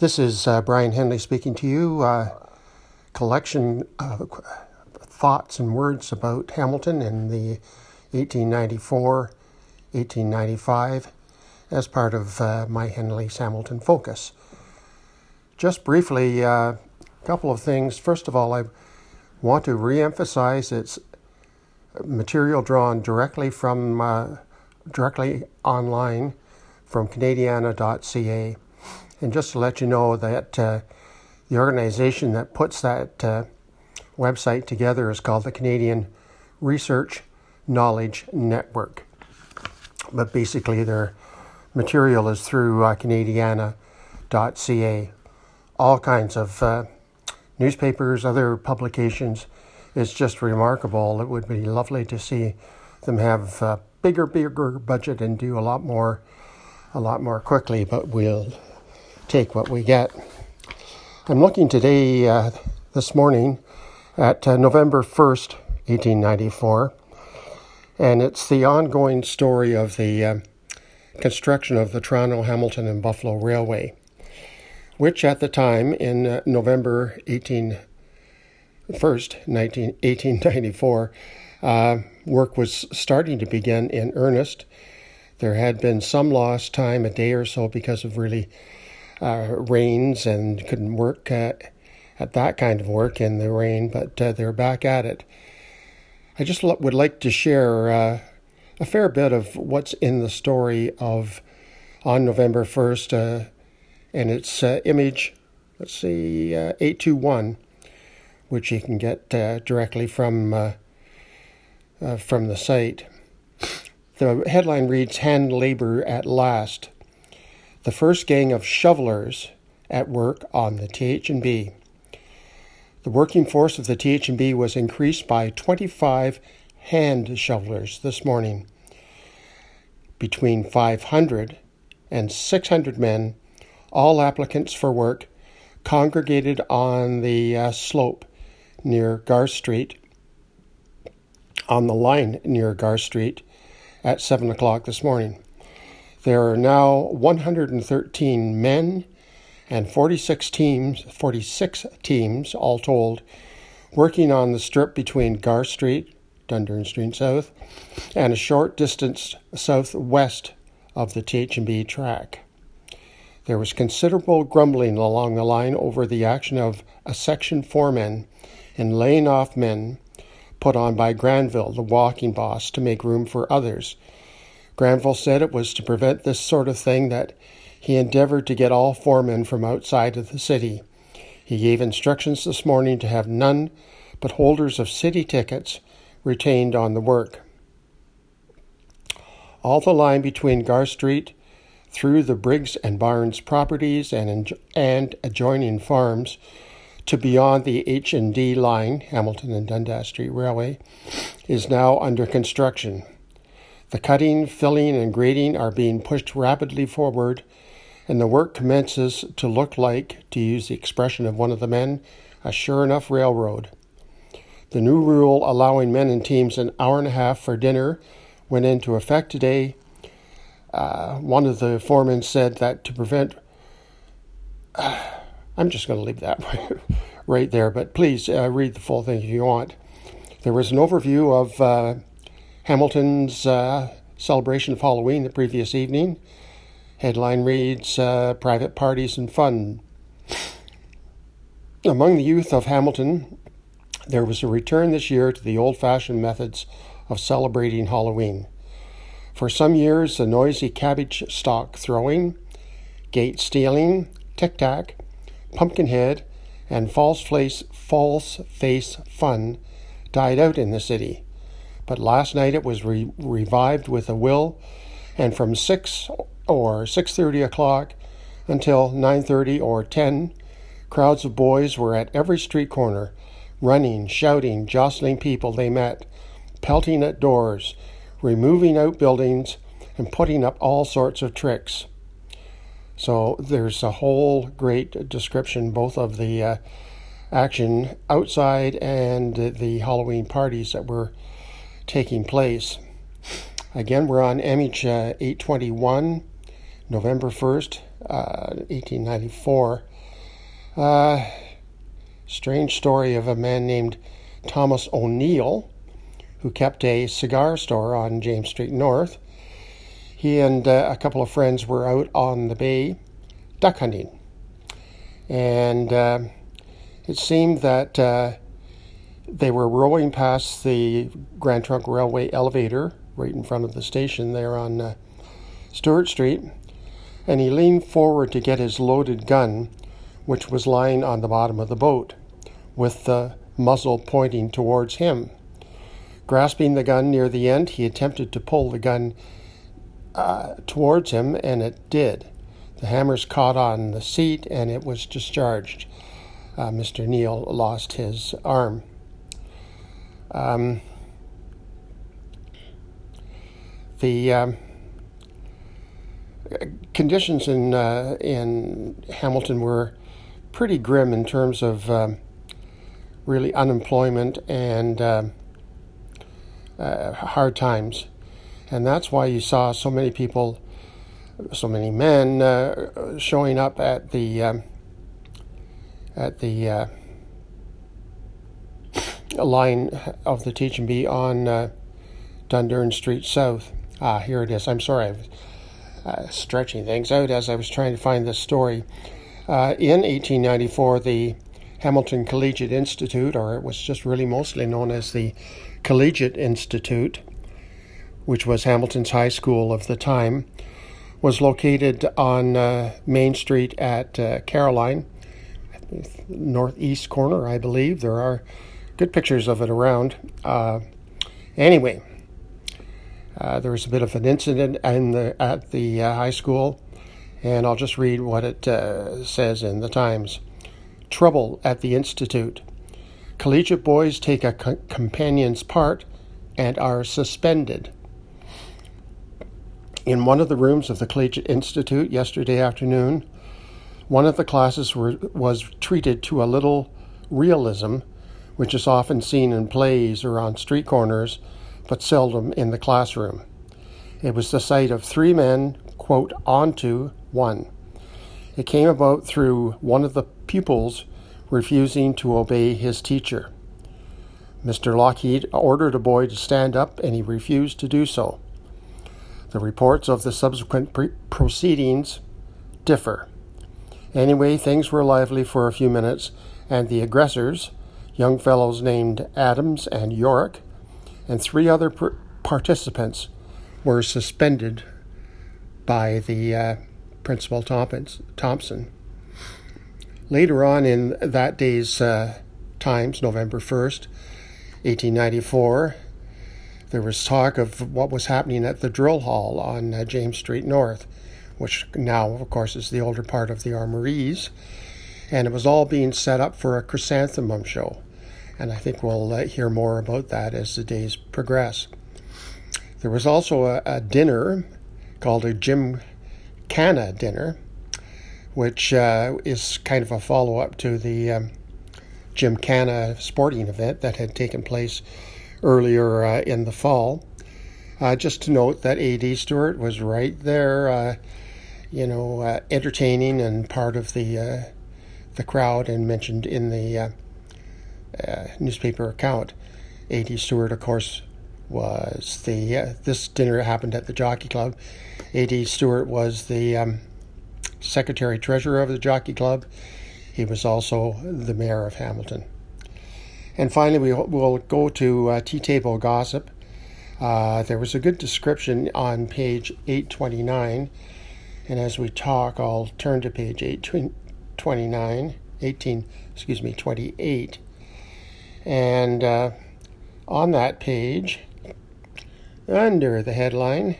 This is uh, Brian Henley speaking to you. Uh, collection of thoughts and words about Hamilton in the 1894 1895 as part of uh, my Henley's Hamilton focus. Just briefly, a uh, couple of things. First of all, I want to re emphasize its material drawn directly from uh, directly online from Canadiana.ca. And just to let you know that uh, the organization that puts that uh, website together is called the Canadian Research Knowledge Network. But basically, their material is through uh, Canadiana.ca. All kinds of uh, newspapers, other publications. It's just remarkable. It would be lovely to see them have a bigger, bigger budget and do a lot more, a lot more quickly. But we'll take what we get. I'm looking today, uh, this morning, at uh, November 1st, 1894, and it's the ongoing story of the uh, construction of the Toronto, Hamilton, and Buffalo Railway, which at the time in uh, November 18, 1st, 19, 1894, uh, work was starting to begin in earnest. There had been some lost time, a day or so, because of really uh, rains and couldn't work uh, at that kind of work in the rain, but uh, they're back at it. I just would like to share uh, a fair bit of what's in the story of on November 1st, uh, and its uh, image, let's see, 821, which you can get directly from, from the site. The headline reads Hand Labor at Last the first gang of shovelers at work on the TH&B. The working force of the TH&B was increased by 25 hand shovelers this morning. Between 500 and 600 men, all applicants for work, congregated on the uh, slope near Gar Street, on the line near Gar Street at 7 o'clock this morning. There are now 113 men and 46 teams, 46 teams all told, working on the strip between Gar Street, Dundurn Street South, and a short distance southwest of the TH&B track. There was considerable grumbling along the line over the action of a section foreman in laying off men put on by Granville, the walking boss, to make room for others Granville said it was to prevent this sort of thing that he endeavored to get all foremen from outside of the city. He gave instructions this morning to have none but holders of city tickets retained on the work. All the line between Gar Street through the Briggs and Barnes properties and, and adjoining farms to beyond the H&D line, Hamilton and Dundas Street Railway, is now under construction. The cutting, filling, and grading are being pushed rapidly forward, and the work commences to look like, to use the expression of one of the men, a sure enough railroad. The new rule allowing men in teams an hour and a half for dinner went into effect today. Uh, one of the foremen said that to prevent. Uh, I'm just going to leave that right there, but please uh, read the full thing if you want. There was an overview of uh, Hamilton's uh, celebration of Halloween the previous evening. Headline reads uh, Private Parties and Fun. Among the youth of Hamilton, there was a return this year to the old fashioned methods of celebrating Halloween. For some years, the noisy cabbage stalk throwing, gate stealing, tic tac, pumpkinhead, and false face, false face fun died out in the city but last night it was re- revived with a will, and from 6 or 6:30 o'clock until 9:30 or 10, crowds of boys were at every street corner, running, shouting, jostling people they met, pelting at doors, removing outbuildings, and putting up all sorts of tricks. So there's a whole great description both of the uh, action outside and the Halloween parties that were taking place. Again, we're on MH uh, 821, November 1st, uh, 1894. Uh, strange story of a man named Thomas O'Neill who kept a cigar store on James Street North. He and uh, a couple of friends were out on the bay duck hunting. And uh, it seemed that uh, they were rowing past the Grand Trunk Railway elevator right in front of the station there on uh, Stuart Street. And he leaned forward to get his loaded gun, which was lying on the bottom of the boat, with the muzzle pointing towards him. Grasping the gun near the end, he attempted to pull the gun uh, towards him, and it did. The hammers caught on the seat, and it was discharged. Uh, Mr. Neal lost his arm. Um, the um, conditions in uh, in Hamilton were pretty grim in terms of um, really unemployment and um, uh, hard times. And that's why you saw so many people, so many men uh, showing up at the um, at the line of the TH&B on uh, Dundurn Street South. Ah, here it is. I'm sorry, I was uh, stretching things out as I was trying to find this story. Uh, in 1894, the Hamilton Collegiate Institute, or it was just really mostly known as the Collegiate Institute, which was Hamilton's high school of the time, was located on uh, Main Street at uh, Caroline, northeast corner, I believe. There are good pictures of it around. Uh, anyway, uh, there was a bit of an incident the, at the uh, high school, and I'll just read what it uh, says in the Times. Trouble at the Institute. Collegiate boys take a co- companion's part and are suspended. In one of the rooms of the Collegiate Institute yesterday afternoon, one of the classes were, was treated to a little realism, which is often seen in plays or on street corners, but seldom in the classroom. It was the sight of three men, quote, onto one. It came about through one of the pupils refusing to obey his teacher. Mr. Lockheed ordered a boy to stand up, and he refused to do so. The reports of the subsequent pre- proceedings differ. Anyway, things were lively for a few minutes, and the aggressors, young fellows named Adams and Yorick, and three other participants, were suspended by the uh, Principal Thompson. Later on in that day's uh, Times, November 1st, 1894, there was talk of what was happening at the drill hall on uh, James Street North, which now, of course, is the older part of the Armories. And it was all being set up for a chrysanthemum show. And I think we'll uh, hear more about that as the days progress. There was also a, a dinner called a Jim Cana dinner which uh, is kind of a follow up to the um, Gymkhana sporting event that had taken place earlier uh, in the fall. Uh, just to note that A.D. Stewart was right there, uh, you know, uh, entertaining and part of the uh, the crowd, and mentioned in the newspaper account. A.D. Stewart, of course, was the this dinner happened at the Jockey Club. A.D. Stewart was the um, secretary treasurer of the Jockey Club. He was also the mayor of Hamilton. And finally, we will go to uh, tea table gossip. Uh, there was a good description on page 829. And as we talk, I'll turn to page 829, 18, excuse me, 28. And uh, on that page, under the headline,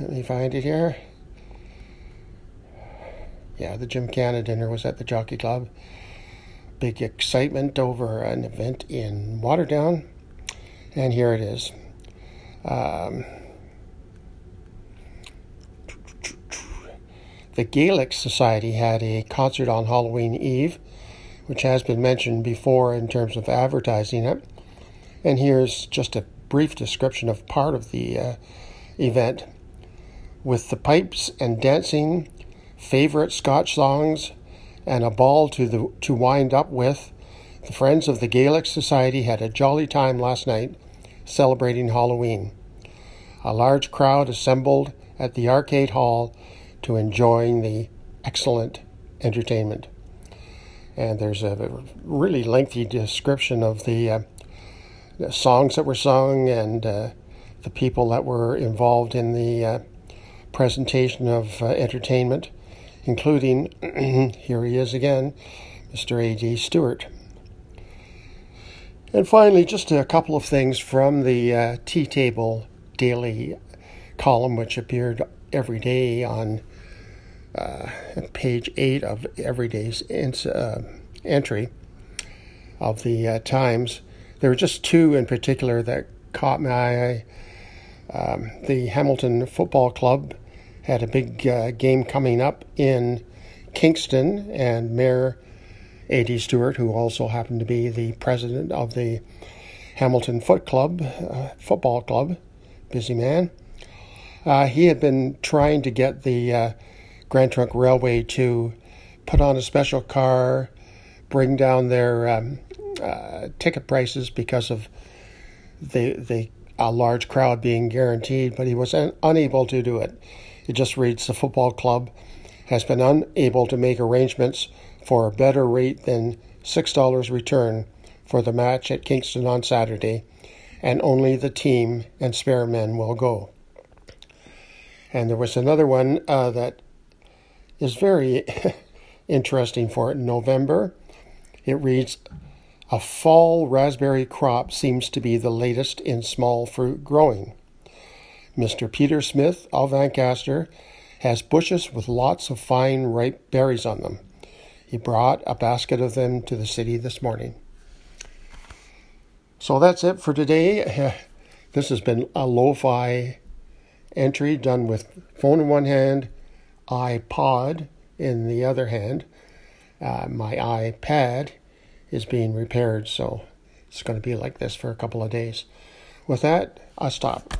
let me find it here. Yeah, the Gymkhana dinner was at the Jockey Club. Big excitement over an event in Waterdown. And here it is. Um, the Gaelic Society had a concert on Halloween Eve, which has been mentioned before in terms of advertising it. And here's just a brief description of part of the uh, event. with the pipes and dancing, favorite Scotch songs, and a ball to the to wind up with. The friends of the Gaelic Society had a jolly time last night celebrating Halloween. A large crowd assembled at the arcade hall to enjoying the excellent entertainment. And there's a really lengthy description of the, uh, the songs that were sung and uh, the people that were involved in the uh, presentation of uh, entertainment, including, here he is again, Mr. A.D. Stewart. And finally, just a couple of things from the uh, Tea Table Daily column, which appeared every day on uh, page 8 of every day's uh, entry of the uh, Times. There were just two in particular that caught my eye. Um, the Hamilton Football Club had a big uh, game coming up in Kingston, and Mayor A.D. Stewart, who also happened to be the president of the Hamilton Foot Club, uh, football club, busy man. He had been trying to get the Grand Trunk Railway to put on a special car, bring down their um, uh, ticket prices because of the the a large crowd being guaranteed, but he was un- unable to do it. It just reads the football club has been unable to make arrangements for a better rate than $6 return for the match at Kingston on Saturday, and only the team and spare men will go. And there was another one uh, that is very interesting for it. In November. It reads A fall raspberry crop seems to be the latest in small fruit growing. Mr. Peter Smith of Ancaster has bushes with lots of fine ripe berries on them. He brought a basket of them to the city this morning. So that's it for today. This has been a lo fi entry done with phone in one hand, iPod in the other hand. Uh, my iPad is being repaired, so it's going to be like this for a couple of days. With that, I'll stop.